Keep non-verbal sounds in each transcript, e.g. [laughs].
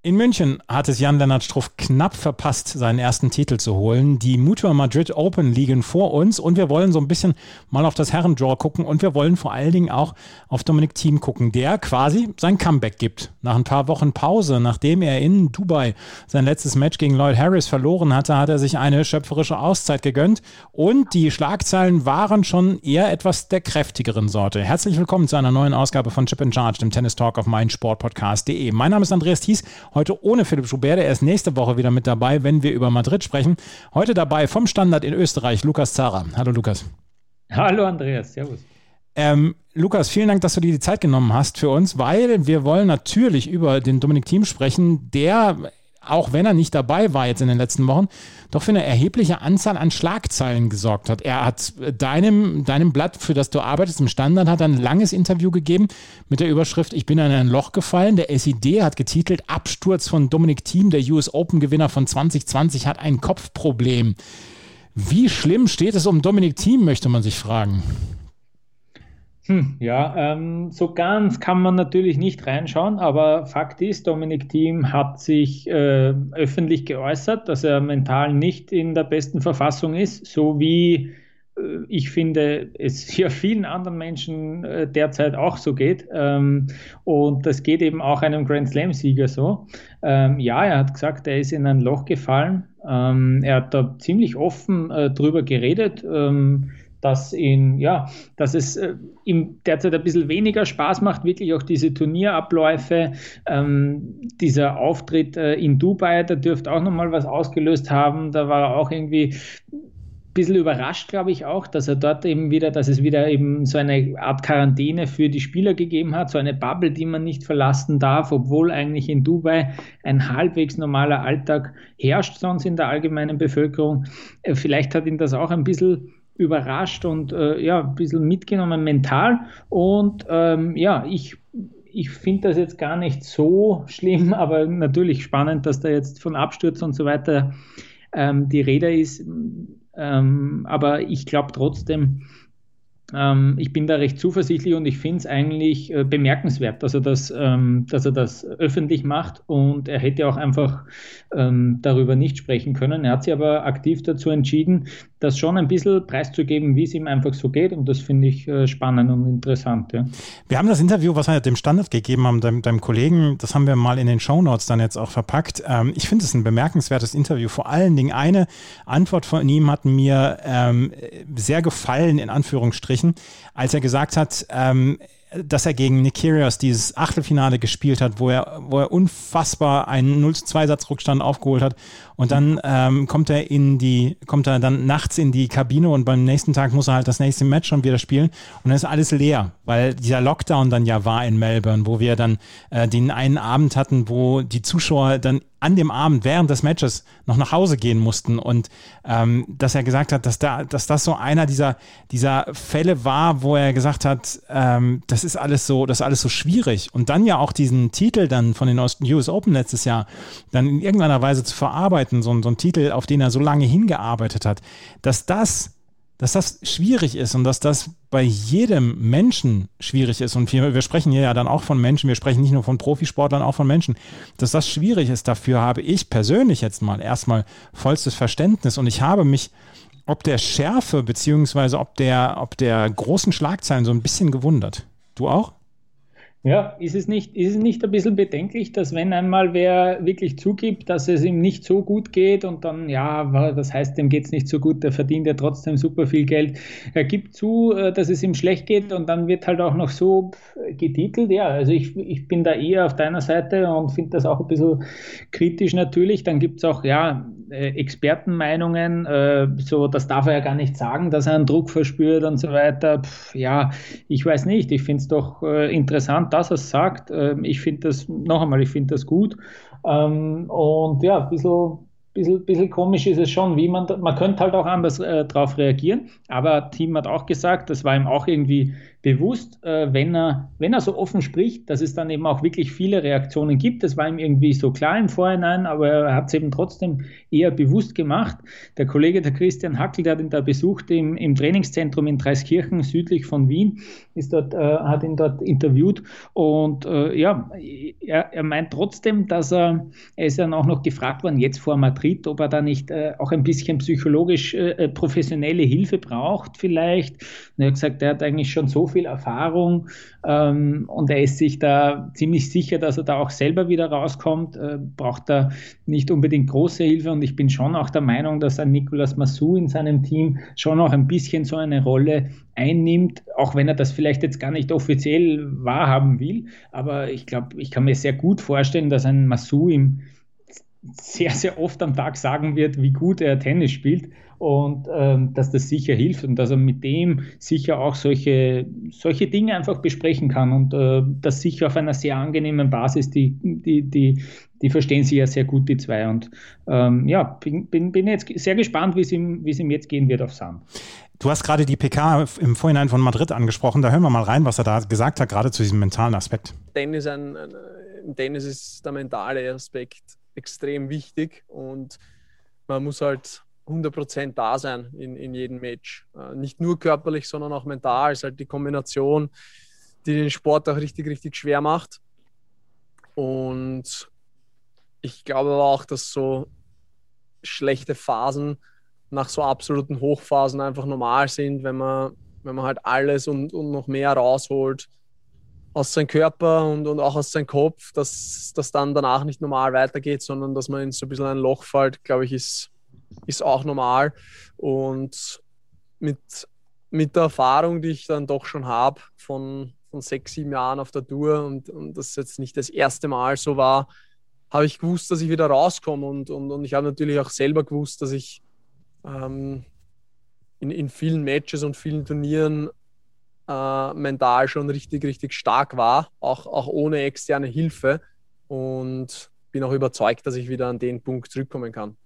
In München hat es Jan-Lennart Struff knapp verpasst, seinen ersten Titel zu holen. Die Mutua Madrid Open liegen vor uns und wir wollen so ein bisschen mal auf das Herrendraw gucken und wir wollen vor allen Dingen auch auf Dominik Thiem gucken, der quasi sein Comeback gibt. Nach ein paar Wochen Pause, nachdem er in Dubai sein letztes Match gegen Lloyd Harris verloren hatte, hat er sich eine schöpferische Auszeit gegönnt und die Schlagzeilen waren schon eher etwas der kräftigeren Sorte. Herzlich willkommen zu einer neuen Ausgabe von Chip in Charge, dem Tennis Talk auf meinsportpodcast.de. Mein Name ist Andreas Thies. Heute ohne Philipp Schubert, der ist nächste Woche wieder mit dabei, wenn wir über Madrid sprechen. Heute dabei vom Standard in Österreich, Lukas Zara. Hallo Lukas. Hallo Andreas, servus. Ähm, Lukas, vielen Dank, dass du dir die Zeit genommen hast für uns, weil wir wollen natürlich über den Dominik Thiem sprechen, der auch wenn er nicht dabei war jetzt in den letzten Wochen, doch für eine erhebliche Anzahl an Schlagzeilen gesorgt hat. Er hat deinem, deinem Blatt, für das du arbeitest, im Standard, hat ein langes Interview gegeben mit der Überschrift Ich bin in ein Loch gefallen. Der SID hat getitelt Absturz von Dominik Thiem, der US Open Gewinner von 2020, hat ein Kopfproblem. Wie schlimm steht es um Dominik Thiem, möchte man sich fragen. Hm, ja, ähm, so ganz kann man natürlich nicht reinschauen, aber Fakt ist, Dominik Thiem hat sich äh, öffentlich geäußert, dass er mental nicht in der besten Verfassung ist, so wie äh, ich finde, es [laughs] ja vielen anderen Menschen äh, derzeit auch so geht. Ähm, und das geht eben auch einem Grand Slam-Sieger so. Ähm, ja, er hat gesagt, er ist in ein Loch gefallen. Ähm, er hat da ziemlich offen äh, drüber geredet. Dass ihn, ja, dass es äh, ihm derzeit ein bisschen weniger Spaß macht, wirklich auch diese Turnierabläufe. Ähm, dieser Auftritt äh, in Dubai, da dürfte auch nochmal was ausgelöst haben. Da war er auch irgendwie ein bisschen überrascht, glaube ich auch, dass er dort eben wieder, dass es wieder eben so eine Art Quarantäne für die Spieler gegeben hat, so eine Bubble, die man nicht verlassen darf, obwohl eigentlich in Dubai ein halbwegs normaler Alltag herrscht sonst in der allgemeinen Bevölkerung. Äh, vielleicht hat ihn das auch ein bisschen überrascht und äh, ja, ein bisschen mitgenommen mental. Und ähm, ja, ich, ich finde das jetzt gar nicht so schlimm, [laughs] aber natürlich spannend, dass da jetzt von Absturz und so weiter ähm, die Rede ist. Ähm, aber ich glaube trotzdem, ähm, ich bin da recht zuversichtlich und ich finde es eigentlich äh, bemerkenswert, dass er, das, ähm, dass er das öffentlich macht und er hätte auch einfach ähm, darüber nicht sprechen können. Er hat sich aber aktiv dazu entschieden, das schon ein bisschen preiszugeben, wie es ihm einfach so geht und das finde ich äh, spannend und interessant. Ja. Wir haben das Interview, was wir dem Standard gegeben haben, deinem, deinem Kollegen, das haben wir mal in den Shownotes dann jetzt auch verpackt. Ähm, ich finde es ein bemerkenswertes Interview. Vor allen Dingen eine Antwort von ihm hat mir ähm, sehr gefallen, in Anführungsstrichen Anführungsstrichen, als er gesagt hat, ähm, dass er gegen Nick Kyrgios dieses Achtelfinale gespielt hat, wo er, wo er unfassbar einen 0-2-Satz-Rückstand aufgeholt hat. Und dann ähm, kommt er in die, kommt er dann nachts in die Kabine und beim nächsten Tag muss er halt das nächste Match schon wieder spielen. Und dann ist alles leer, weil dieser Lockdown dann ja war in Melbourne, wo wir dann äh, den einen Abend hatten, wo die Zuschauer dann an dem Abend während des Matches noch nach Hause gehen mussten und ähm, dass er gesagt hat, dass, da, dass das so einer dieser, dieser Fälle war, wo er gesagt hat, ähm, das ist alles so, das ist alles so schwierig. Und dann ja auch diesen Titel dann von den US Open letztes Jahr dann in irgendeiner Weise zu verarbeiten, so, so ein Titel, auf den er so lange hingearbeitet hat, dass das dass das schwierig ist und dass das bei jedem Menschen schwierig ist. Und wir, wir sprechen hier ja dann auch von Menschen, wir sprechen nicht nur von Profisportlern, auch von Menschen, dass das schwierig ist. Dafür habe ich persönlich jetzt mal erstmal vollstes Verständnis und ich habe mich ob der Schärfe beziehungsweise ob der, ob der großen Schlagzeilen so ein bisschen gewundert. Du auch? Ja, ist es, nicht, ist es nicht ein bisschen bedenklich, dass wenn einmal wer wirklich zugibt, dass es ihm nicht so gut geht und dann, ja, das heißt, dem geht es nicht so gut, der verdient ja trotzdem super viel Geld. Er gibt zu, äh, dass es ihm schlecht geht und dann wird halt auch noch so getitelt. Ja, also ich, ich bin da eher auf deiner Seite und finde das auch ein bisschen kritisch natürlich. Dann gibt es auch, ja, Expertenmeinungen, äh, so, das darf er ja gar nicht sagen, dass er einen Druck verspürt und so weiter. Pff, ja, ich weiß nicht. Ich finde es doch äh, interessant, dass er es sagt. Ähm, ich finde das, noch einmal, ich finde das gut. Ähm, und ja, ein bisschen bisschen, bisschen komisch ist es schon, wie man, man könnte halt auch anders äh, darauf reagieren, aber Team hat auch gesagt, das war ihm auch irgendwie bewusst, äh, wenn, er, wenn er so offen spricht, dass es dann eben auch wirklich viele Reaktionen gibt. Das war ihm irgendwie so klar im Vorhinein, aber er hat es eben trotzdem eher bewusst gemacht. Der Kollege, der Christian Hackel, der hat ihn da besucht im, im Trainingszentrum in Dreiskirchen, südlich von Wien, ist dort, äh, hat ihn dort interviewt und äh, ja, er, er meint trotzdem, dass er, er ist dann auch noch gefragt worden, jetzt vor Madrid, ob er da nicht äh, auch ein bisschen psychologisch äh, äh, professionelle Hilfe braucht vielleicht. Und er hat gesagt, er hat eigentlich schon so viel Erfahrung ähm, und er ist sich da ziemlich sicher, dass er da auch selber wieder rauskommt, äh, braucht da nicht unbedingt große Hilfe. Und ich bin schon auch der Meinung, dass ein Nicolas Massou in seinem Team schon auch ein bisschen so eine Rolle einnimmt, auch wenn er das vielleicht jetzt gar nicht offiziell wahrhaben will, aber ich glaube, ich kann mir sehr gut vorstellen, dass ein Massou ihm sehr, sehr oft am Tag sagen wird, wie gut er Tennis spielt und ähm, dass das sicher hilft und dass er mit dem sicher auch solche, solche Dinge einfach besprechen kann und äh, das sicher auf einer sehr angenehmen Basis, die, die, die, die verstehen sich ja sehr gut, die zwei. Und ähm, ja, bin, bin, bin jetzt sehr gespannt, wie es ihm, wie es ihm jetzt gehen wird auf Sand. Du hast gerade die PK im Vorhinein von Madrid angesprochen. Da hören wir mal rein, was er da gesagt hat, gerade zu diesem mentalen Aspekt. Tennis, ein, ein, Tennis ist der mentale Aspekt extrem wichtig und man muss halt 100% da sein in, in jedem Match. Äh, nicht nur körperlich, sondern auch mental. Es ist halt die Kombination, die den Sport auch richtig, richtig schwer macht. Und ich glaube aber auch, dass so schlechte Phasen nach so absoluten Hochphasen einfach normal sind, wenn man, wenn man halt alles und, und noch mehr rausholt aus seinem Körper und, und auch aus seinem Kopf, dass das dann danach nicht normal weitergeht, sondern dass man in so ein bisschen ein Loch fällt, glaube ich, ist, ist auch normal. Und mit, mit der Erfahrung, die ich dann doch schon habe von, von sechs, sieben Jahren auf der Tour und, und das jetzt nicht das erste Mal so war, habe ich gewusst, dass ich wieder rauskomme. Und, und, und ich habe natürlich auch selber gewusst, dass ich ähm, in, in vielen Matches und vielen Turnieren äh, mental schon richtig, richtig stark war, auch, auch ohne externe Hilfe. Und bin auch überzeugt, dass ich wieder an den Punkt zurückkommen kann.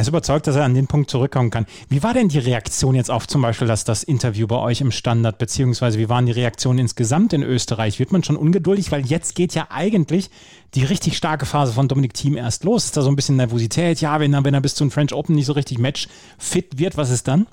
Er ist überzeugt, dass er an den Punkt zurückkommen kann. Wie war denn die Reaktion jetzt auf zum Beispiel das, das Interview bei euch im Standard, beziehungsweise wie waren die Reaktionen insgesamt in Österreich? Wird man schon ungeduldig, weil jetzt geht ja eigentlich die richtig starke Phase von Dominik Thiem erst los. Ist da so ein bisschen Nervosität? Ja, wenn er, wenn er bis zum French Open nicht so richtig Match fit wird, was ist dann?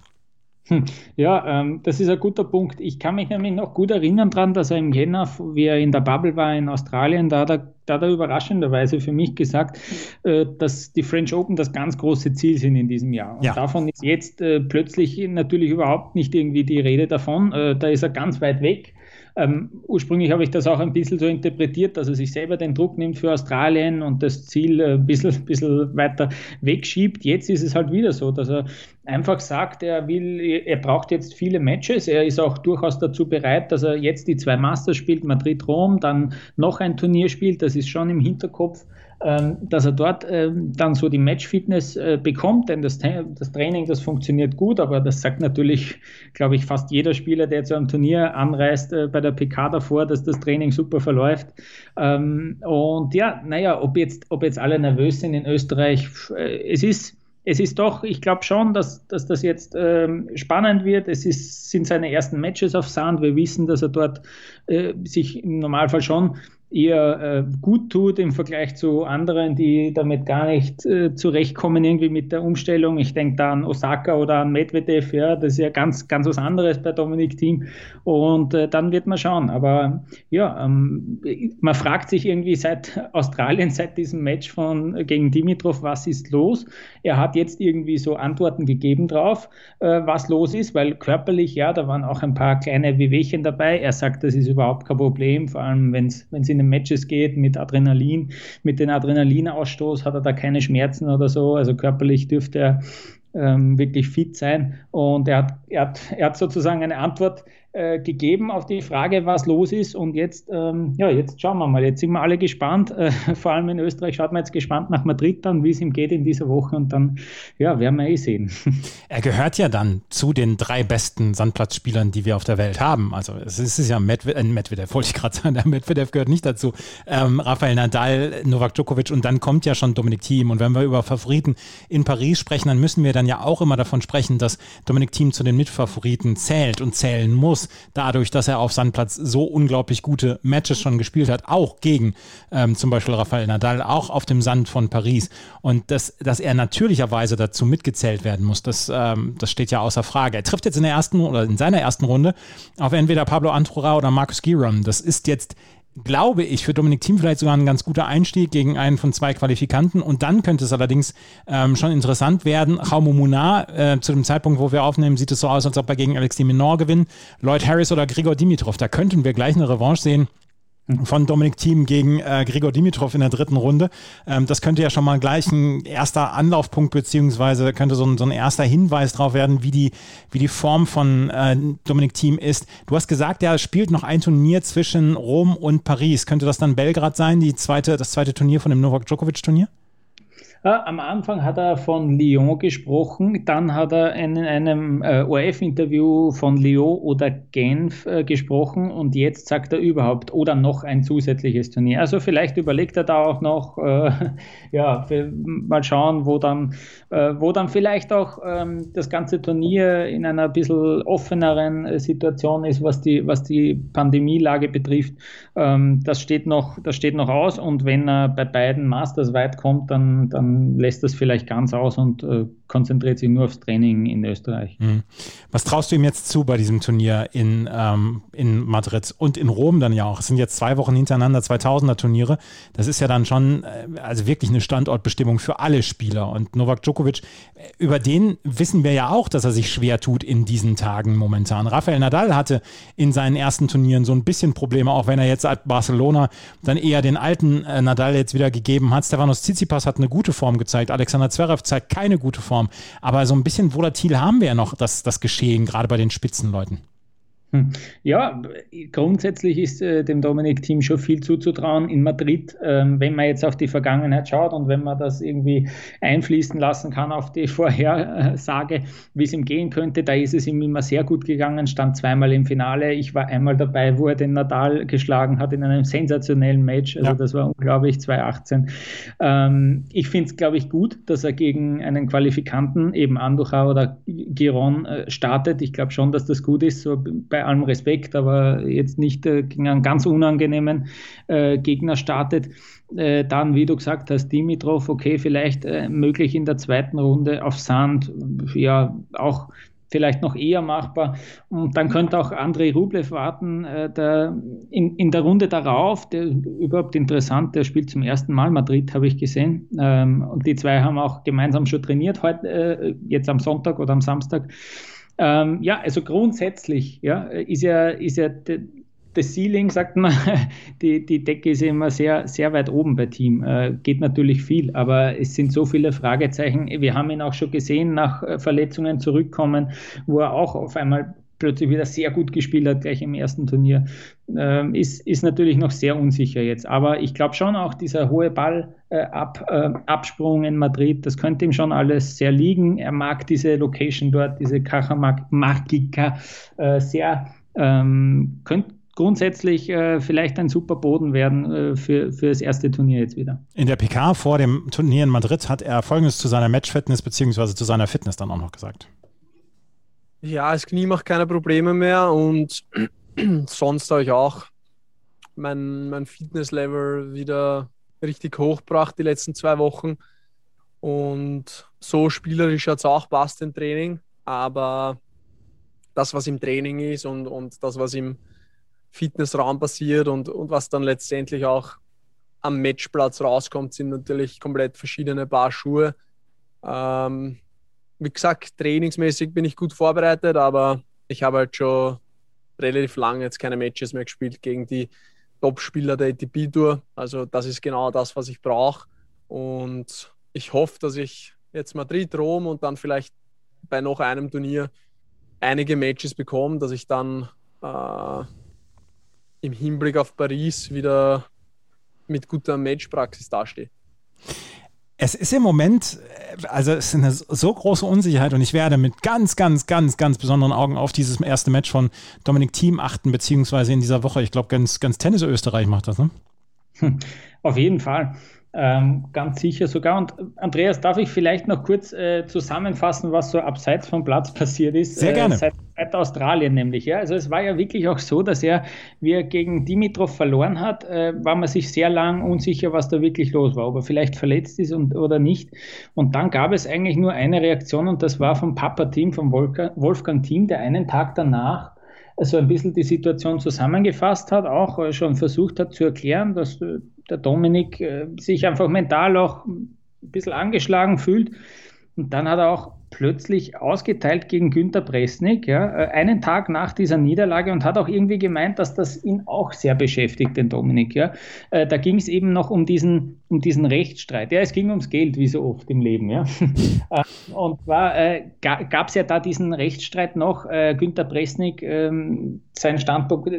Hm. Ja, ähm, das ist ein guter Punkt. Ich kann mich nämlich noch gut erinnern daran, dass er im Jänner, wie er in der Bubble war in Australien, da hat er, da hat er überraschenderweise für mich gesagt, äh, dass die French Open das ganz große Ziel sind in diesem Jahr. Und ja. davon ist jetzt äh, plötzlich natürlich überhaupt nicht irgendwie die Rede davon. Äh, da ist er ganz weit weg. Ähm, ursprünglich habe ich das auch ein bisschen so interpretiert, dass er sich selber den Druck nimmt für Australien und das Ziel ein bisschen, [laughs] bisschen weiter wegschiebt. Jetzt ist es halt wieder so, dass er einfach sagt, er will, er braucht jetzt viele Matches. Er ist auch durchaus dazu bereit, dass er jetzt die zwei Masters spielt, Madrid-Rom, dann noch ein Turnier spielt. Das ist schon im Hinterkopf. Ähm, dass er dort ähm, dann so die Match-Fitness äh, bekommt, denn das, Training, das funktioniert gut, aber das sagt natürlich, glaube ich, fast jeder Spieler, der zu einem Turnier anreist, äh, bei der PK davor, dass das Training super verläuft. Ähm, und ja, naja, ob jetzt, ob jetzt alle nervös sind in Österreich, äh, es ist es ist doch, ich glaube schon, dass, dass das jetzt spannend wird. Es ist, sind seine ersten Matches auf Sand. Wir wissen, dass er dort sich im Normalfall schon eher äh, gut tut im Vergleich zu anderen, die damit gar nicht äh, zurechtkommen irgendwie mit der Umstellung. Ich denke da an Osaka oder an Medvedev, ja, das ist ja ganz, ganz was anderes bei Dominik Team. Und äh, dann wird man schauen. Aber ja, ähm, man fragt sich irgendwie seit Australien, seit diesem Match von äh, gegen Dimitrov, was ist los? Er hat jetzt irgendwie so Antworten gegeben drauf, äh, was los ist, weil körperlich, ja, da waren auch ein paar kleine Wehwehchen dabei. Er sagt, das ist überhaupt kein Problem, vor allem wenn es in den Matches geht mit Adrenalin, mit dem Adrenalinausstoß hat er da keine Schmerzen oder so. Also körperlich dürfte er ähm, wirklich fit sein. Und er hat, er, hat, er hat sozusagen eine Antwort äh, gegeben auf die Frage, was los ist. Und jetzt, ähm, ja, jetzt schauen wir mal. Jetzt sind wir alle gespannt. Äh, [laughs] vor allem in Österreich schaut man jetzt gespannt nach Madrid dann, wie es ihm geht in dieser Woche. Und dann, ja, werden wir eh sehen. [laughs] Er gehört ja dann zu den drei besten Sandplatzspielern, die wir auf der Welt haben. Also es ist ja Medvedev, äh, Medvedev wollte ich gerade sagen, der Medvedev gehört nicht dazu. Ähm, Rafael Nadal, Novak Djokovic und dann kommt ja schon Dominik Thiem. Und wenn wir über Favoriten in Paris sprechen, dann müssen wir dann ja auch immer davon sprechen, dass Dominik Thiem zu den Mitfavoriten zählt und zählen muss, dadurch, dass er auf Sandplatz so unglaublich gute Matches schon gespielt hat, auch gegen ähm, zum Beispiel Rafael Nadal, auch auf dem Sand von Paris. Und das, dass er natürlicherweise dazu mitgezählt werden muss, das, ähm, das steht ja außer Frage. Er trifft jetzt in der ersten oder in seiner ersten Runde auf entweder Pablo Antrora oder Marcus Giron. Das ist jetzt glaube ich, für Dominik Thiem vielleicht sogar ein ganz guter Einstieg gegen einen von zwei Qualifikanten. Und dann könnte es allerdings ähm, schon interessant werden. Jaume Munar, äh, zu dem Zeitpunkt, wo wir aufnehmen, sieht es so aus, als ob er gegen Alex Diminor gewinnt. Lloyd Harris oder Grigor Dimitrov, da könnten wir gleich eine Revanche sehen von Dominik Thiem gegen äh, Gregor Dimitrov in der dritten Runde. Ähm, das könnte ja schon mal gleich ein erster Anlaufpunkt beziehungsweise könnte so ein, so ein erster Hinweis darauf werden, wie die, wie die Form von äh, Dominik Thiem ist. Du hast gesagt, er spielt noch ein Turnier zwischen Rom und Paris. Könnte das dann Belgrad sein, die zweite, das zweite Turnier von dem Novak Djokovic Turnier? Am Anfang hat er von Lyon gesprochen, dann hat er in einem äh, ORF-Interview von Lyon oder Genf äh, gesprochen und jetzt sagt er überhaupt oder noch ein zusätzliches Turnier. Also vielleicht überlegt er da auch noch, äh, [laughs] ja, mal schauen, wo dann, wo dann vielleicht auch ähm, das ganze Turnier in einer ein bisschen offeneren Situation ist, was die, was die Pandemielage betrifft. Ähm, das steht noch, das steht noch aus und wenn er bei beiden Masters weit kommt, dann, dann lässt das vielleicht ganz aus und äh, konzentriert sich nur aufs Training in Österreich. Mhm. Was traust du ihm jetzt zu bei diesem Turnier in, ähm, in Madrid und in Rom dann ja auch? Es sind jetzt zwei Wochen hintereinander 2000er Turniere. Das ist ja dann schon äh, also wirklich eine Standortbestimmung für alle Spieler. Und Novak Djokovic, äh, über den wissen wir ja auch, dass er sich schwer tut in diesen Tagen momentan. Rafael Nadal hatte in seinen ersten Turnieren so ein bisschen Probleme, auch wenn er jetzt at Barcelona dann eher den alten äh, Nadal jetzt wieder gegeben hat. Stefanos Tsitsipas hat eine gute Form gezeigt. Alexander Zverev zeigt keine gute Form. Form. Aber so ein bisschen volatil haben wir ja noch das, das Geschehen, gerade bei den Spitzenleuten. Hm. Ja, grundsätzlich ist äh, dem Dominik-Team schon viel zuzutrauen in Madrid, ähm, wenn man jetzt auf die Vergangenheit schaut und wenn man das irgendwie einfließen lassen kann auf die [laughs] Vorhersage, wie es ihm gehen könnte. Da ist es ihm immer sehr gut gegangen, stand zweimal im Finale. Ich war einmal dabei, wo er den Nadal geschlagen hat in einem sensationellen Match. Also ja. das war unglaublich, 2018. Ähm, ich finde es, glaube ich, gut, dass er gegen einen Qualifikanten, eben Andujar oder Giron, äh, startet. Ich glaube schon, dass das gut ist, so bei bei allem Respekt, aber jetzt nicht äh, gegen einen ganz unangenehmen äh, Gegner startet. Äh, dann, wie du gesagt hast, Dimitrov, okay, vielleicht äh, möglich in der zweiten Runde auf Sand, ja, auch vielleicht noch eher machbar. Und dann könnte auch Andrei Rublev warten, äh, der in, in der Runde darauf, der überhaupt interessant, der spielt zum ersten Mal Madrid, habe ich gesehen. Ähm, und die zwei haben auch gemeinsam schon trainiert, heute, äh, jetzt am Sonntag oder am Samstag. Ähm, ja, also grundsätzlich ja, ist ja, ist ja das Ceiling, sagt man, [laughs] die, die Decke ist immer sehr, sehr weit oben bei Team. Äh, geht natürlich viel, aber es sind so viele Fragezeichen. Wir haben ihn auch schon gesehen, nach äh, Verletzungen zurückkommen, wo er auch auf einmal plötzlich wieder sehr gut gespielt hat, gleich im ersten Turnier, ähm, ist, ist natürlich noch sehr unsicher jetzt. Aber ich glaube schon auch dieser hohe Ball äh, äh, in Madrid, das könnte ihm schon alles sehr liegen. Er mag diese Location dort, diese Cajamarca äh, sehr. Ähm, könnte grundsätzlich äh, vielleicht ein super Boden werden äh, für, für das erste Turnier jetzt wieder. In der PK vor dem Turnier in Madrid hat er Folgendes zu seiner Matchfitness bzw. zu seiner Fitness dann auch noch gesagt. Ja, das Knie macht keine Probleme mehr und [clears throat] sonst habe ich auch mein, mein Fitnesslevel wieder richtig hochgebracht die letzten zwei Wochen. Und so spielerisch hat es auch passt im Training, aber das, was im Training ist und, und das, was im Fitnessraum passiert und, und was dann letztendlich auch am Matchplatz rauskommt, sind natürlich komplett verschiedene Paar Schuhe. Ähm, wie gesagt, trainingsmäßig bin ich gut vorbereitet, aber ich habe halt schon relativ lange jetzt keine Matches mehr gespielt gegen die Top-Spieler der ATP-Tour. Also das ist genau das, was ich brauche. Und ich hoffe, dass ich jetzt Madrid, Rom und dann vielleicht bei noch einem Turnier einige Matches bekomme, dass ich dann äh, im Hinblick auf Paris wieder mit guter Matchpraxis dastehe. Es ist im Moment, also es ist eine so große Unsicherheit und ich werde mit ganz, ganz, ganz, ganz besonderen Augen auf dieses erste Match von Dominik Thiem achten, beziehungsweise in dieser Woche, ich glaube, ganz, ganz Tennis Österreich macht das, ne? Auf jeden Fall. Ähm, ganz sicher sogar. Und Andreas, darf ich vielleicht noch kurz äh, zusammenfassen, was so abseits vom Platz passiert ist? Sehr gerne. Äh, seit, seit, Australien nämlich. Ja? Also es war ja wirklich auch so, dass er, wie er gegen Dimitrov verloren hat, äh, war man sich sehr lang unsicher, was da wirklich los war, ob er vielleicht verletzt ist und, oder nicht. Und dann gab es eigentlich nur eine Reaktion und das war vom Papa-Team, vom Wolfgang-Team, der einen Tag danach so ein bisschen die Situation zusammengefasst hat, auch äh, schon versucht hat zu erklären, dass äh, der Dominik äh, sich einfach mental auch ein bisschen angeschlagen fühlt. Und dann hat er auch plötzlich ausgeteilt gegen Günter Presnik, ja, äh, einen Tag nach dieser Niederlage und hat auch irgendwie gemeint, dass das ihn auch sehr beschäftigt, den Dominik. Ja. Äh, da ging es eben noch um diesen, um diesen Rechtsstreit. Ja, es ging ums Geld, wie so oft im Leben. Ja. [laughs] Äh, und zwar äh, gab es ja da diesen Rechtsstreit noch. Äh, Günter Presnik, ähm, sein, Standpunkt,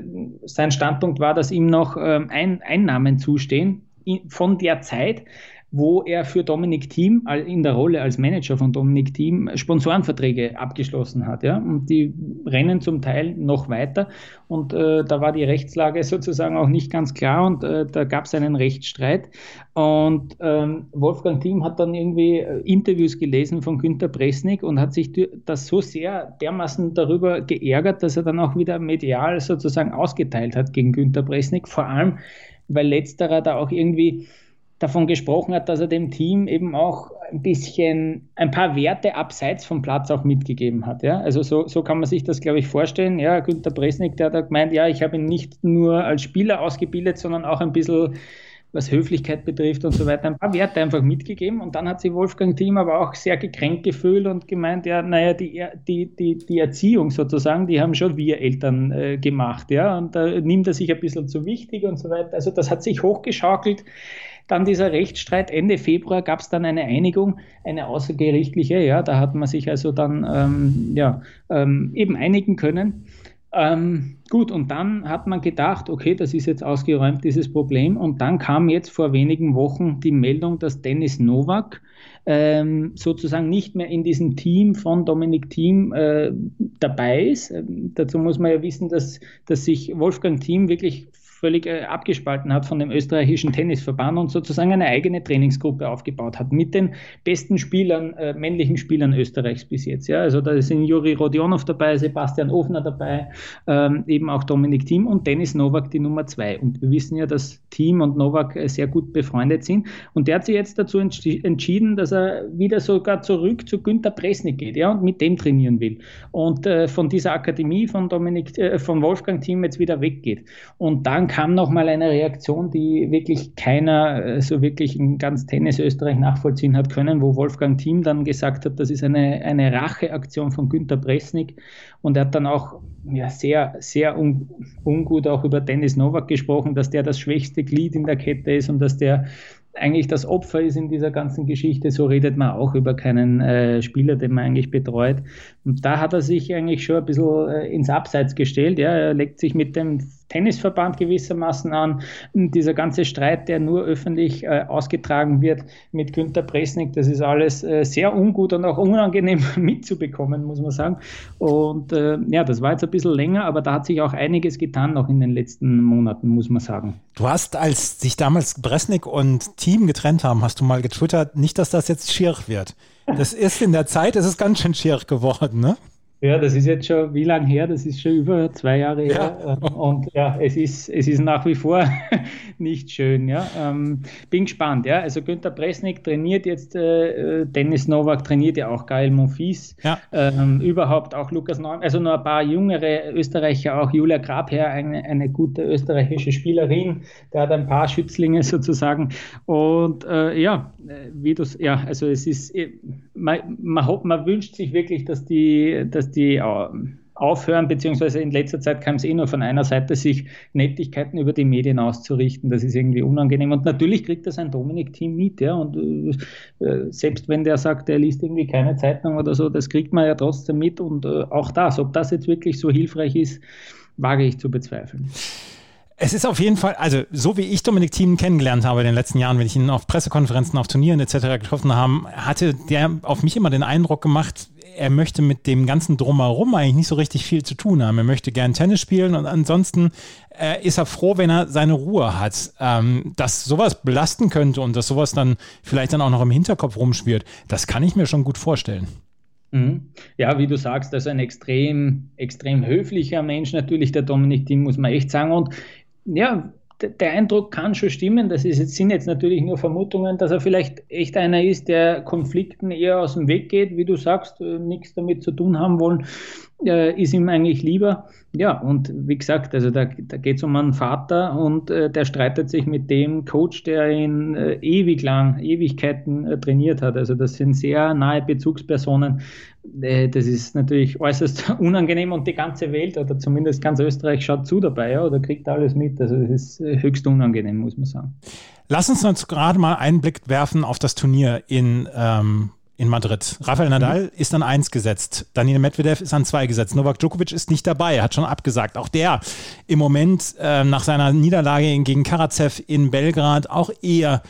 sein Standpunkt war, dass ihm noch ähm, ein, Einnahmen zustehen von der Zeit, wo er für Dominik Thiem in der Rolle als Manager von Dominik Thiem Sponsorenverträge abgeschlossen hat. Ja? Und die rennen zum Teil noch weiter. Und äh, da war die Rechtslage sozusagen auch nicht ganz klar und äh, da gab es einen Rechtsstreit. Und ähm, Wolfgang Thiem hat dann irgendwie äh, Interviews gelesen von Günter Presnik und hat sich das so sehr dermaßen darüber geärgert, dass er dann auch wieder medial sozusagen ausgeteilt hat gegen Günter Presnik. Vor allem, weil letzterer da auch irgendwie davon gesprochen hat, dass er dem Team eben auch ein bisschen ein paar Werte abseits vom Platz auch mitgegeben hat. Ja? Also so, so kann man sich das, glaube ich, vorstellen. Ja, Günter Bresnik, der hat gemeint, ja, ich habe ihn nicht nur als Spieler ausgebildet, sondern auch ein bisschen was Höflichkeit betrifft und so weiter, ein paar Werte einfach mitgegeben. Und dann hat sich Wolfgang Thiem aber auch sehr gekränkt gefühlt und gemeint, ja, naja, die, die, die, die Erziehung sozusagen, die haben schon wir Eltern äh, gemacht, ja, und da nimmt er sich ein bisschen zu wichtig und so weiter. Also das hat sich hochgeschaukelt. Dann dieser Rechtsstreit. Ende Februar gab es dann eine Einigung, eine außergerichtliche. Ja, da hat man sich also dann ähm, ja, ähm, eben einigen können. Ähm, gut, und dann hat man gedacht, okay, das ist jetzt ausgeräumt, dieses Problem. Und dann kam jetzt vor wenigen Wochen die Meldung, dass Dennis Nowak ähm, sozusagen nicht mehr in diesem Team von Dominik Thiem äh, dabei ist. Ähm, dazu muss man ja wissen, dass, dass sich Wolfgang Thiem wirklich völlig äh, abgespalten hat von dem österreichischen Tennisverband und sozusagen eine eigene Trainingsgruppe aufgebaut hat mit den besten Spielern, äh, männlichen Spielern Österreichs bis jetzt. Ja? Also da sind Juri Rodionov dabei, Sebastian Ofner dabei, ähm, eben auch Dominik Thiem und Dennis Novak die Nummer zwei. Und wir wissen ja, dass Thiem und Novak äh, sehr gut befreundet sind. Und der hat sich jetzt dazu entschieden, dass er wieder sogar zurück zu Günter Presnik geht ja, und mit dem trainieren will. Und äh, von dieser Akademie von, Dominik, äh, von Wolfgang Thiem jetzt wieder weggeht. Und dann kam noch mal eine Reaktion, die wirklich keiner äh, so wirklich in ganz Tennis Österreich nachvollziehen hat können, wo Wolfgang Thiem dann gesagt hat, das ist eine, eine Racheaktion von Günter Bresnik und er hat dann auch ja, sehr, sehr un, ungut auch über Dennis Novak gesprochen, dass der das schwächste Glied in der Kette ist und dass der eigentlich das Opfer ist in dieser ganzen Geschichte. So redet man auch über keinen äh, Spieler, den man eigentlich betreut. Und da hat er sich eigentlich schon ein bisschen äh, ins Abseits gestellt. Ja. Er legt sich mit dem Tennisverband gewissermaßen an. Und dieser ganze Streit, der nur öffentlich äh, ausgetragen wird mit Günter Presnik, das ist alles äh, sehr ungut und auch unangenehm [laughs] mitzubekommen, muss man sagen. Und äh, ja, das war jetzt ein bisschen länger, aber da hat sich auch einiges getan noch in den letzten Monaten, muss man sagen. Du hast, als sich damals Bresnik und Team getrennt haben, hast du mal getwittert, nicht, dass das jetzt schier wird. Das ist in der Zeit, es ist ganz schön schier geworden, ne? Ja, das ist jetzt schon wie lange her? Das ist schon über zwei Jahre her. Ja. Ähm, und ja, es ist, es ist nach wie vor [laughs] nicht schön. Ja. Ähm, bin gespannt. Ja. Also Günter Presnik trainiert jetzt, äh, Dennis Novak trainiert ja auch Gael Monfils. Ja. Ähm, überhaupt auch Lukas Neum, also nur ein paar jüngere Österreicher, auch Julia Grabherr, eine, eine gute österreichische Spielerin. Der hat ein paar Schützlinge [laughs] sozusagen. Und äh, ja, äh, wie du ja, also es ist, äh, man, man, man wünscht sich wirklich, dass die, dass die aufhören, beziehungsweise in letzter Zeit kam es eh nur von einer Seite, sich Nettigkeiten über die Medien auszurichten. Das ist irgendwie unangenehm. Und natürlich kriegt das ein Dominik-Team mit, ja. Und äh, selbst wenn der sagt, er liest irgendwie keine Zeitung oder so, das kriegt man ja trotzdem mit. Und äh, auch das, ob das jetzt wirklich so hilfreich ist, wage ich zu bezweifeln. Es ist auf jeden Fall, also so wie ich Dominik Thiem kennengelernt habe in den letzten Jahren, wenn ich ihn auf Pressekonferenzen, auf Turnieren etc. getroffen habe, hatte der auf mich immer den Eindruck gemacht, er möchte mit dem ganzen Drumherum eigentlich nicht so richtig viel zu tun haben. Er möchte gern Tennis spielen und ansonsten äh, ist er froh, wenn er seine Ruhe hat. Ähm, dass sowas belasten könnte und dass sowas dann vielleicht dann auch noch im Hinterkopf rumschwirrt, das kann ich mir schon gut vorstellen. Mhm. Ja, wie du sagst, also ein extrem, extrem höflicher Mensch natürlich, der Dominik Thiem, muss man echt sagen. Und ja, der Eindruck kann schon stimmen. Das ist jetzt, sind jetzt natürlich nur Vermutungen, dass er vielleicht echt einer ist, der Konflikten eher aus dem Weg geht, wie du sagst, äh, nichts damit zu tun haben wollen, äh, ist ihm eigentlich lieber. Ja, und wie gesagt, also da, da geht es um einen Vater und äh, der streitet sich mit dem Coach, der ihn äh, ewig lang, Ewigkeiten äh, trainiert hat. Also das sind sehr nahe Bezugspersonen. Äh, das ist natürlich äußerst [laughs] unangenehm und die ganze Welt oder zumindest ganz Österreich schaut zu dabei ja, oder kriegt alles mit. Also das ist äh, höchst unangenehm, muss man sagen. Lass uns uns gerade mal einen Blick werfen auf das Turnier in ähm, in Madrid. Rafael Nadal mhm. ist an eins gesetzt. Daniel Medvedev ist an zwei gesetzt. Novak Djokovic ist nicht dabei, hat schon abgesagt. Auch der im Moment äh, nach seiner Niederlage gegen Karatsev in Belgrad auch eher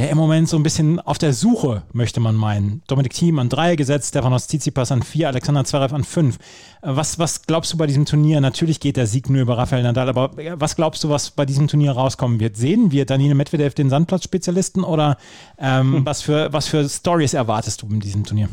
ja im Moment so ein bisschen auf der Suche, möchte man meinen. Dominik Thiem an drei gesetzt, Stefanos Tsitsipas an vier, Alexander Zverev an fünf. Äh, was, was glaubst du bei diesem Turnier? Natürlich geht der Sieg nur über Rafael Nadal, aber äh, was glaubst du, was bei diesem Turnier rauskommen wird? Sehen wir Daniel Medvedev den Sandplatz-Spezialisten oder ähm, hm. was für, was für Stories erwartest du in diesem Turnier?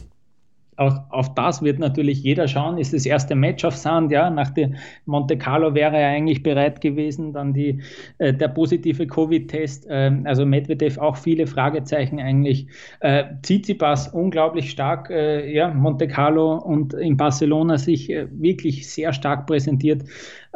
Auf, auf das wird natürlich jeder schauen. Ist das erste Match auf Sand, ja. Nach dem Monte Carlo wäre er eigentlich bereit gewesen. Dann die, äh, der positive Covid-Test. Äh, also Medvedev auch viele Fragezeichen eigentlich. Äh, Tsitsipas unglaublich stark. Äh, ja, Monte Carlo und in Barcelona sich äh, wirklich sehr stark präsentiert.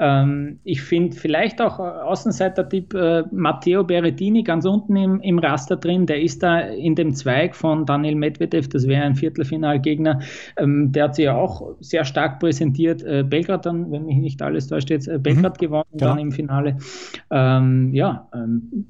Ähm, ich finde vielleicht auch Außenseiter-Tipp äh, Matteo Berrettini ganz unten im, im Raster drin. Der ist da in dem Zweig von Daniel Medvedev. Das wäre ein Viertelfinalgegner. Ähm, der hat sich ja auch sehr stark präsentiert. Äh, Belgrad dann, wenn mich nicht alles täuscht, jetzt äh, Belgrad mhm. gewonnen ja. dann im Finale. Ähm, ja, ähm,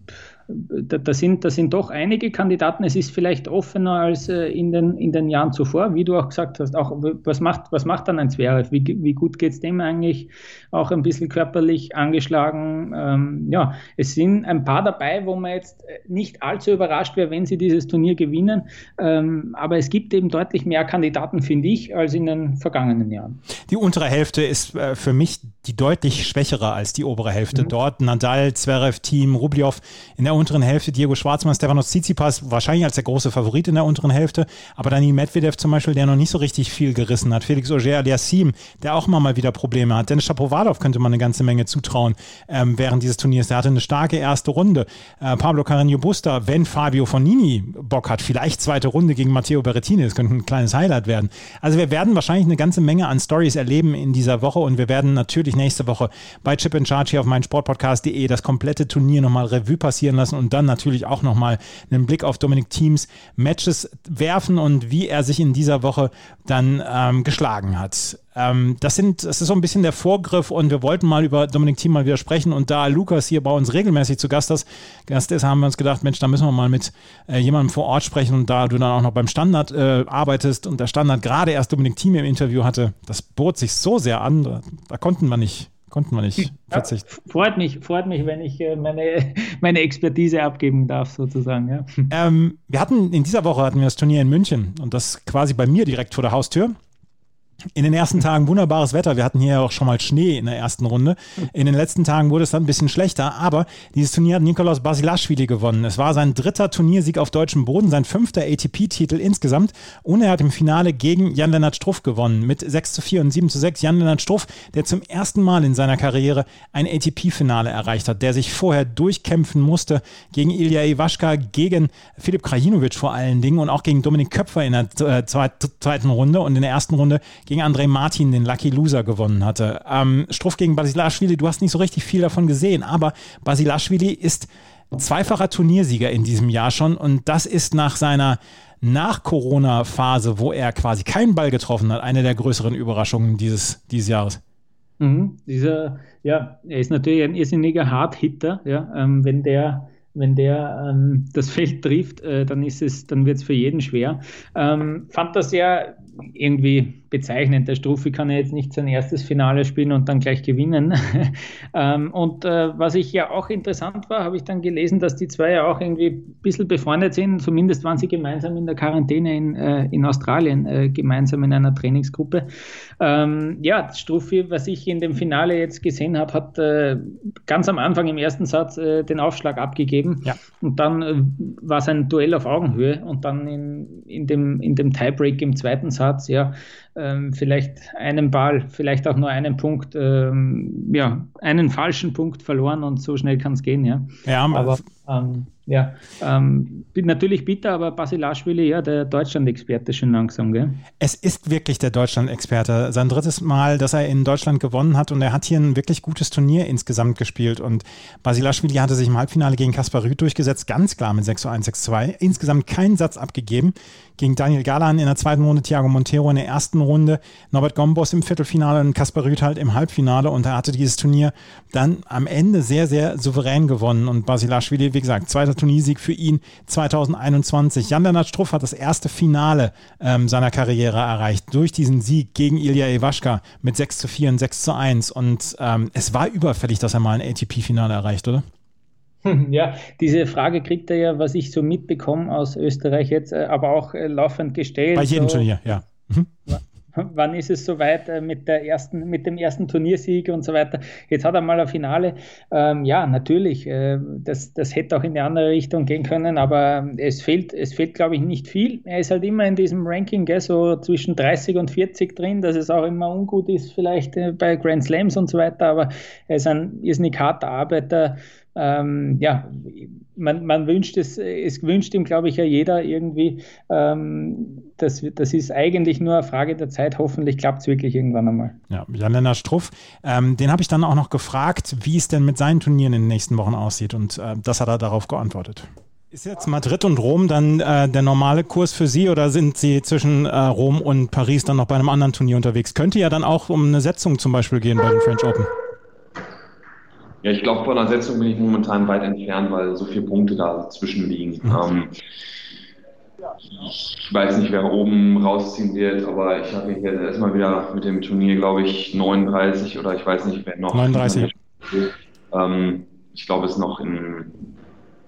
da, da, sind, da sind doch einige Kandidaten. Es ist vielleicht offener als äh, in, den, in den Jahren zuvor, wie du auch gesagt hast. Auch was macht, was macht dann ein Zverev? Wie, wie gut geht es dem eigentlich? Auch ein bisschen körperlich angeschlagen. Ähm, ja, es sind ein paar dabei, wo man jetzt nicht allzu überrascht wäre, wenn sie dieses Turnier gewinnen. Ähm, aber es gibt eben deutlich mehr Kandidaten, finde ich, als in den vergangenen Jahren. Die untere Hälfte ist äh, für mich die deutlich schwächere als die obere Hälfte. Mhm. Dort Nadal, Zverev, Team, Rublev in der unteren Hälfte Diego Schwarzmann, Stefanos Tsitsipas wahrscheinlich als der große Favorit in der unteren Hälfte, aber Dani Medvedev zum Beispiel, der noch nicht so richtig viel gerissen hat. Felix Auger-Aliassime, der auch immer mal wieder Probleme hat. Dennis Shapovalov könnte man eine ganze Menge zutrauen ähm, während dieses Turniers. Der hatte eine starke erste Runde. Äh, Pablo Carreño Busta, wenn Fabio Fonini Bock hat, vielleicht zweite Runde gegen Matteo Berrettini, das könnte ein kleines Highlight werden. Also wir werden wahrscheinlich eine ganze Menge an Stories erleben in dieser Woche und wir werden natürlich nächste Woche bei Chip in Charge hier auf meinsportpodcast.de das komplette Turnier nochmal Revue passieren lassen und dann natürlich auch nochmal einen Blick auf Dominik Teams Matches werfen und wie er sich in dieser Woche dann ähm, geschlagen hat. Ähm, das, sind, das ist so ein bisschen der Vorgriff und wir wollten mal über Dominik Thiem mal wieder sprechen und da Lukas hier bei uns regelmäßig zu Gast ist, Gast ist, haben wir uns gedacht, Mensch, da müssen wir mal mit äh, jemandem vor Ort sprechen und da du dann auch noch beim Standard äh, arbeitest und der Standard gerade erst Dominik Thiem im Interview hatte, das bot sich so sehr an, da, da konnten wir nicht Konnten wir nicht verzichten. Ja, freut mich, freut mich, wenn ich äh, meine, [laughs] meine Expertise abgeben darf, sozusagen. Ja. Ähm, wir hatten in dieser Woche hatten wir das Turnier in München und das quasi bei mir direkt vor der Haustür. In den ersten Tagen wunderbares Wetter. Wir hatten hier auch schon mal Schnee in der ersten Runde. In den letzten Tagen wurde es dann ein bisschen schlechter, aber dieses Turnier hat Nikolaus Basilashvili gewonnen. Es war sein dritter Turniersieg auf deutschem Boden, sein fünfter ATP-Titel insgesamt und er hat im Finale gegen Jan-Lennart Struff gewonnen mit 6 zu 4 und 7 zu 6. Jan-Lennart Struff, der zum ersten Mal in seiner Karriere ein ATP-Finale erreicht hat, der sich vorher durchkämpfen musste gegen Ilya Iwaschka, gegen Filip Krajinovic vor allen Dingen und auch gegen Dominik Köpfer in der äh, zweiten Runde und in der ersten Runde gegen Andrei Martin den Lucky Loser gewonnen hatte. Ähm, Struff gegen Basilashvili, du hast nicht so richtig viel davon gesehen, aber Basilashvili ist zweifacher Turniersieger in diesem Jahr schon und das ist nach seiner Nach-Corona-Phase, wo er quasi keinen Ball getroffen hat, eine der größeren Überraschungen dieses, dieses Jahres. Mhm. Dieser, ja, er ist natürlich ein irrsinniger Hard-Hitter, ja, ähm, wenn der wenn der ähm, das Feld trifft, äh, dann ist es, dann wird es für jeden schwer. Ähm, fand das ja irgendwie bezeichnend. Der Struffi kann ja jetzt nicht sein erstes Finale spielen und dann gleich gewinnen. [laughs] ähm, und äh, was ich ja auch interessant war, habe ich dann gelesen, dass die zwei ja auch irgendwie ein bisschen befreundet sind. Zumindest waren sie gemeinsam in der Quarantäne in, äh, in Australien, äh, gemeinsam in einer Trainingsgruppe. Ähm, ja, Struffi, was ich in dem Finale jetzt gesehen habe, hat äh, ganz am Anfang im ersten Satz äh, den Aufschlag abgegeben. Ja. Und dann äh, war es ein Duell auf Augenhöhe und dann in, in, dem, in dem Tiebreak im zweiten Satz, ja, ähm, vielleicht einen Ball, vielleicht auch nur einen Punkt, ähm, ja, einen falschen Punkt verloren und so schnell kann es gehen, ja. Ja, aber ähm, ja, ähm, natürlich bitter, aber Basilashvili, ja, der Deutschland-Experte schon langsam, gell? Es ist wirklich der Deutschland-Experte. Sein drittes Mal, dass er in Deutschland gewonnen hat und er hat hier ein wirklich gutes Turnier insgesamt gespielt und Basilashvili hatte sich im Halbfinale gegen Kaspar Rüth durchgesetzt, ganz klar mit 6 zu 1, 6 2. Insgesamt keinen Satz abgegeben. Gegen Daniel Galan in der zweiten Runde, Thiago Montero in der ersten Runde, Norbert Gombos im Viertelfinale und Kaspar Rüth halt im Halbfinale und er hatte dieses Turnier dann am Ende sehr, sehr souverän gewonnen und Basilashvili, wie gesagt, zweiter Turniersieg für ihn 2021. Jan-Lennart Struff hat das erste Finale ähm, seiner Karriere erreicht durch diesen Sieg gegen Ilya Iwaschka mit 6 zu 4 und 6 zu 1. Und ähm, es war überfällig, dass er mal ein ATP-Finale erreicht, oder? [laughs] Ja, diese Frage kriegt er ja, was ich so mitbekomme aus Österreich jetzt, äh, aber auch äh, laufend gestellt. Bei jedem so, Turnier, ja. Mhm [laughs] wann ist es soweit äh, mit, der ersten, mit dem ersten Turniersieg und so weiter. Jetzt hat er mal ein Finale. Ähm, ja, natürlich, äh, das, das hätte auch in eine andere Richtung gehen können, aber es fehlt, es fehlt, glaube ich, nicht viel. Er ist halt immer in diesem Ranking, gell, so zwischen 30 und 40 drin, dass es auch immer ungut ist, vielleicht äh, bei Grand Slams und so weiter, aber er ist ein irrsinnig harter Arbeiter. Ähm, ja, man, man, wünscht es, es wünscht ihm, glaube ich, ja jeder irgendwie. Ähm, das, das ist eigentlich nur eine Frage der Zeit. Hoffentlich klappt es wirklich irgendwann einmal. Ja, Jan-Lennart Struff, ähm, den habe ich dann auch noch gefragt, wie es denn mit seinen Turnieren in den nächsten Wochen aussieht. Und äh, das hat er darauf geantwortet. Ist jetzt Madrid und Rom dann äh, der normale Kurs für Sie oder sind Sie zwischen äh, Rom und Paris dann noch bei einem anderen Turnier unterwegs? Könnte ja dann auch um eine Setzung zum Beispiel gehen bei den French Open. Ja, ich glaube, bei einer Setzung bin ich momentan weit entfernt, weil so viele Punkte da dazwischen liegen. Mhm. Ähm, ich weiß nicht, wer oben rausziehen wird, aber ich habe hier erstmal wieder mit dem Turnier, glaube ich, 39 oder ich weiß nicht, wer noch. 39. Ähm, ich glaube, es ist noch in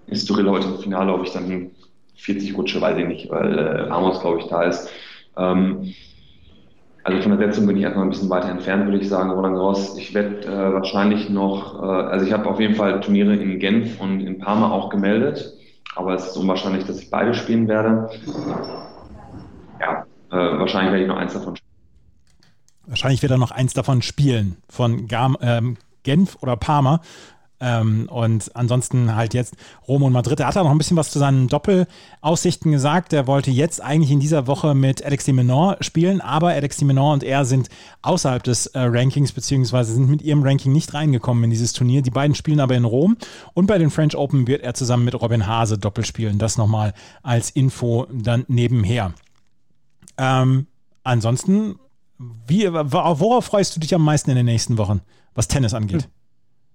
Estoril heute im Finale, ob ich dann 40 rutsche, weiß ich nicht, weil äh, Ramos, glaube ich, da ist. Ähm, also von der Setzung bin ich erstmal ein bisschen weiter entfernt, würde ich sagen, Roland Garros. Ich werde äh, wahrscheinlich noch, äh, also ich habe auf jeden Fall Turniere in Genf und in Parma auch gemeldet, aber es ist unwahrscheinlich, dass ich beide spielen werde. Ja, äh, wahrscheinlich werde ich noch eins davon spielen. Wahrscheinlich wird er noch eins davon spielen, von Gar ähm, Genf oder Parma. Ähm, und ansonsten halt jetzt Rom und Madrid. Er hat auch noch ein bisschen was zu seinen Doppelaussichten gesagt. Er wollte jetzt eigentlich in dieser Woche mit Alex Menor spielen, aber Alex Menor und er sind außerhalb des äh, Rankings, beziehungsweise sind mit ihrem Ranking nicht reingekommen in dieses Turnier. Die beiden spielen aber in Rom und bei den French Open wird er zusammen mit Robin Hase Doppel spielen. Das nochmal als Info dann nebenher. Ähm, ansonsten, wie, worauf freust du dich am meisten in den nächsten Wochen, was Tennis angeht? Hm.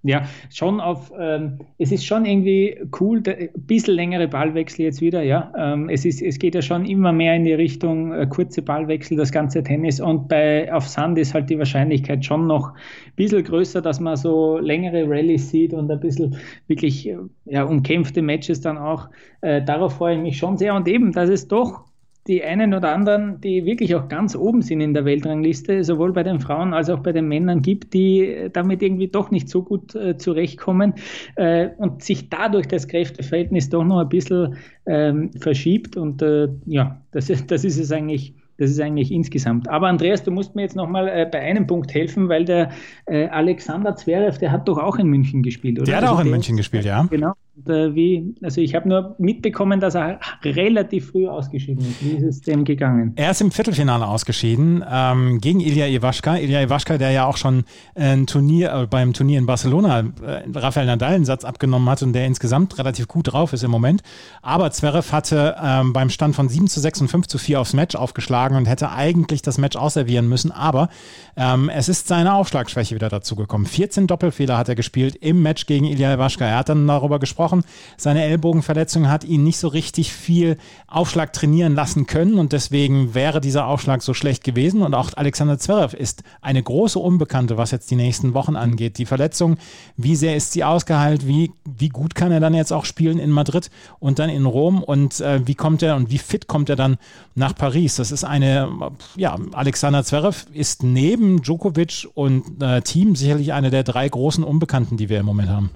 Ja, schon auf, ähm, es ist schon irgendwie cool, ein bisschen längere Ballwechsel jetzt wieder, ja. Ähm, es, ist, es geht ja schon immer mehr in die Richtung äh, kurze Ballwechsel, das ganze Tennis. Und bei auf Sand ist halt die Wahrscheinlichkeit schon noch ein bisschen größer, dass man so längere Rallyes sieht und ein bisschen wirklich äh, ja, umkämpfte Matches dann auch. Äh, darauf freue ich mich schon sehr. Und eben, dass es doch die einen oder anderen, die wirklich auch ganz oben sind in der Weltrangliste, sowohl bei den Frauen als auch bei den Männern gibt, die damit irgendwie doch nicht so gut äh, zurechtkommen äh, und sich dadurch das Kräfteverhältnis doch noch ein bisschen ähm, verschiebt. Und äh, ja, das ist, das ist es eigentlich. Das ist eigentlich insgesamt. Aber Andreas, du musst mir jetzt nochmal äh, bei einem Punkt helfen, weil der äh, Alexander Zverev, der hat doch auch in München gespielt, oder? Der hat also auch in München gespielt, ja. Genau. Äh, wie, also ich habe nur mitbekommen, dass er relativ früh ausgeschieden ist. Wie ist es dem gegangen? Er ist im Viertelfinale ausgeschieden ähm, gegen Ilya Iwaschka. Ilya Iwaschka, der ja auch schon ein Turnier äh, beim Turnier in Barcelona äh, Rafael Nadal einen Satz abgenommen hat und der insgesamt relativ gut drauf ist im Moment. Aber Zverev hatte ähm, beim Stand von 7 zu 6 und 5 zu 4 aufs Match aufgeschlagen und hätte eigentlich das Match ausservieren müssen. Aber ähm, es ist seine Aufschlagschwäche wieder dazu gekommen. 14 Doppelfehler hat er gespielt im Match gegen Ilya Iwaschka. Er hat dann darüber gesprochen, angesprochen. Seine Ellbogenverletzung hat ihn nicht so richtig viel Aufschlag trainieren lassen können und deswegen wäre dieser Aufschlag so schlecht gewesen. Und auch Alexander Zverev ist eine große Unbekannte, was jetzt die nächsten Wochen angeht. Die Verletzung, wie sehr ist sie ausgeheilt? Wie, wie gut kann er dann jetzt auch spielen in Madrid und dann in Rom? Und äh, wie kommt er und wie fit kommt er dann nach Paris? Das ist eine, ja, Alexander Zverev ist neben Djokovic und äh, Team sicherlich eine der drei großen Unbekannten, die wir im Moment haben.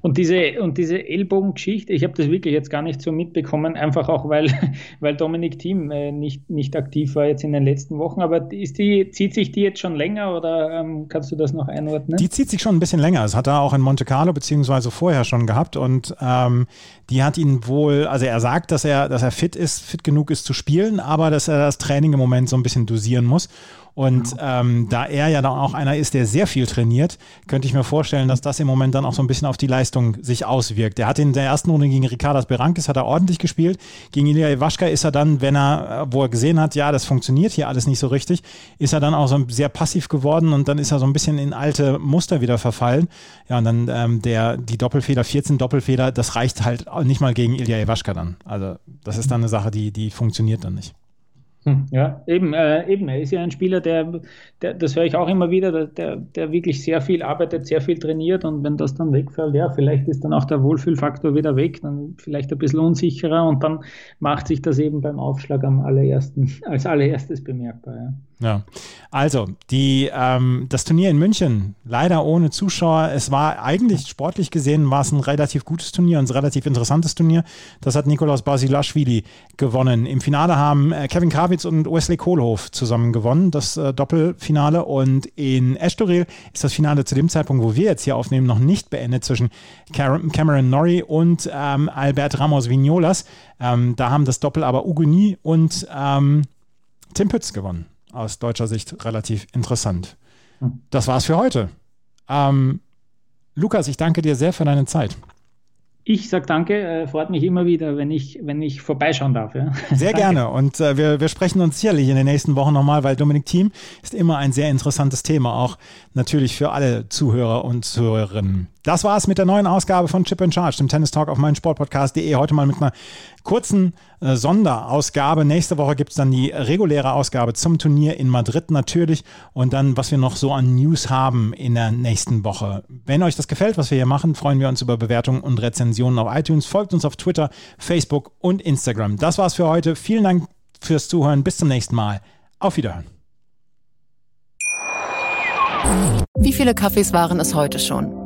Und diese, und diese Ellbogengeschichte, ich habe das wirklich jetzt gar nicht so mitbekommen, einfach auch, weil, [laughs] weil Dominik Thiem äh, nicht, nicht aktiv war jetzt in den letzten Wochen. Aber ist die, zieht sich die jetzt schon länger oder ähm, kannst du das noch einordnen? Die zieht sich schon ein bisschen länger. Das hat er auch in Monte Carlo beziehungsweise vorher schon gehabt. Und ähm, die hat ihn wohl, also er sagt, dass er, dass er fit ist, fit genug ist zu spielen, aber dass er das Training im Moment so ein bisschen dosieren muss. Und ähm, da er ja dann auch einer ist, der sehr viel trainiert, könnte ich mir vorstellen, dass das im Moment dann auch so ein bisschen auf die Leistung sich auswirkt. Er hat in der ersten Runde gegen Ricardas Berankis hat er ordentlich gespielt. Gegen Ilya Iwaschka ist er dann, wenn er, wo er gesehen hat, ja, das funktioniert hier alles nicht so richtig, ist er dann auch so sehr passiv geworden und dann ist er so ein bisschen in alte Muster wieder verfallen. Ja, und dann ähm, der, die Doppelfeder, 14 Doppelfeder, das reicht halt nicht mal gegen Ilya Iwaschka dann. Also das ist dann eine Sache, die, die funktioniert dann nicht. Hm, ja, eben, äh, eben. Er ist ja ein Spieler, der, der das höre ich auch immer wieder, der, der wirklich sehr viel arbeitet, sehr viel trainiert und wenn das dann wegfällt, ja, vielleicht ist dann auch der Wohlfühlfaktor wieder weg, dann vielleicht ein bisschen unsicherer und dann macht sich das eben beim Aufschlag am allerersten, als allererstes bemerkbar. Ja. Ja, also die, ähm, das Turnier in München, leider ohne Zuschauer. Es war eigentlich sportlich gesehen, war es ein relativ gutes Turnier, ein relativ interessantes Turnier. Das hat Nikolaus Basilashvili gewonnen. Im Finale haben äh, Kevin Krawitz und Wesley Kohlhoff zusammen gewonnen, das äh, Doppelfinale. Und in Estoril ist das Finale zu dem Zeitpunkt, wo wir jetzt hier aufnehmen, noch nicht beendet zwischen Cameron Norrie und ähm, Albert Ramos Vignolas. Ähm, da haben das Doppel aber Uguni und ähm, Tim Pütz gewonnen aus deutscher Sicht relativ interessant. Hm. Das war's für heute. Ähm, Lukas, ich danke dir sehr für deine Zeit. Ich sage danke, äh, freut mich immer wieder, wenn ich, wenn ich vorbeischauen darf. Ja. Sehr [laughs] gerne und äh, wir, wir sprechen uns sicherlich in den nächsten Wochen nochmal, weil Dominik Thiem ist immer ein sehr interessantes Thema, auch natürlich für alle Zuhörer und Zuhörerinnen. Das war's mit der neuen Ausgabe von Chip and Charge, dem Tennis Talk auf meinen Sportpodcast.de. Heute mal mit einer kurzen Sonderausgabe. Nächste Woche gibt es dann die reguläre Ausgabe zum Turnier in Madrid natürlich und dann, was wir noch so an News haben in der nächsten Woche. Wenn euch das gefällt, was wir hier machen, freuen wir uns über Bewertungen und Rezensionen auf iTunes. Folgt uns auf Twitter, Facebook und Instagram. Das war's für heute. Vielen Dank fürs Zuhören. Bis zum nächsten Mal. Auf Wiederhören. Wie viele Kaffees waren es heute schon?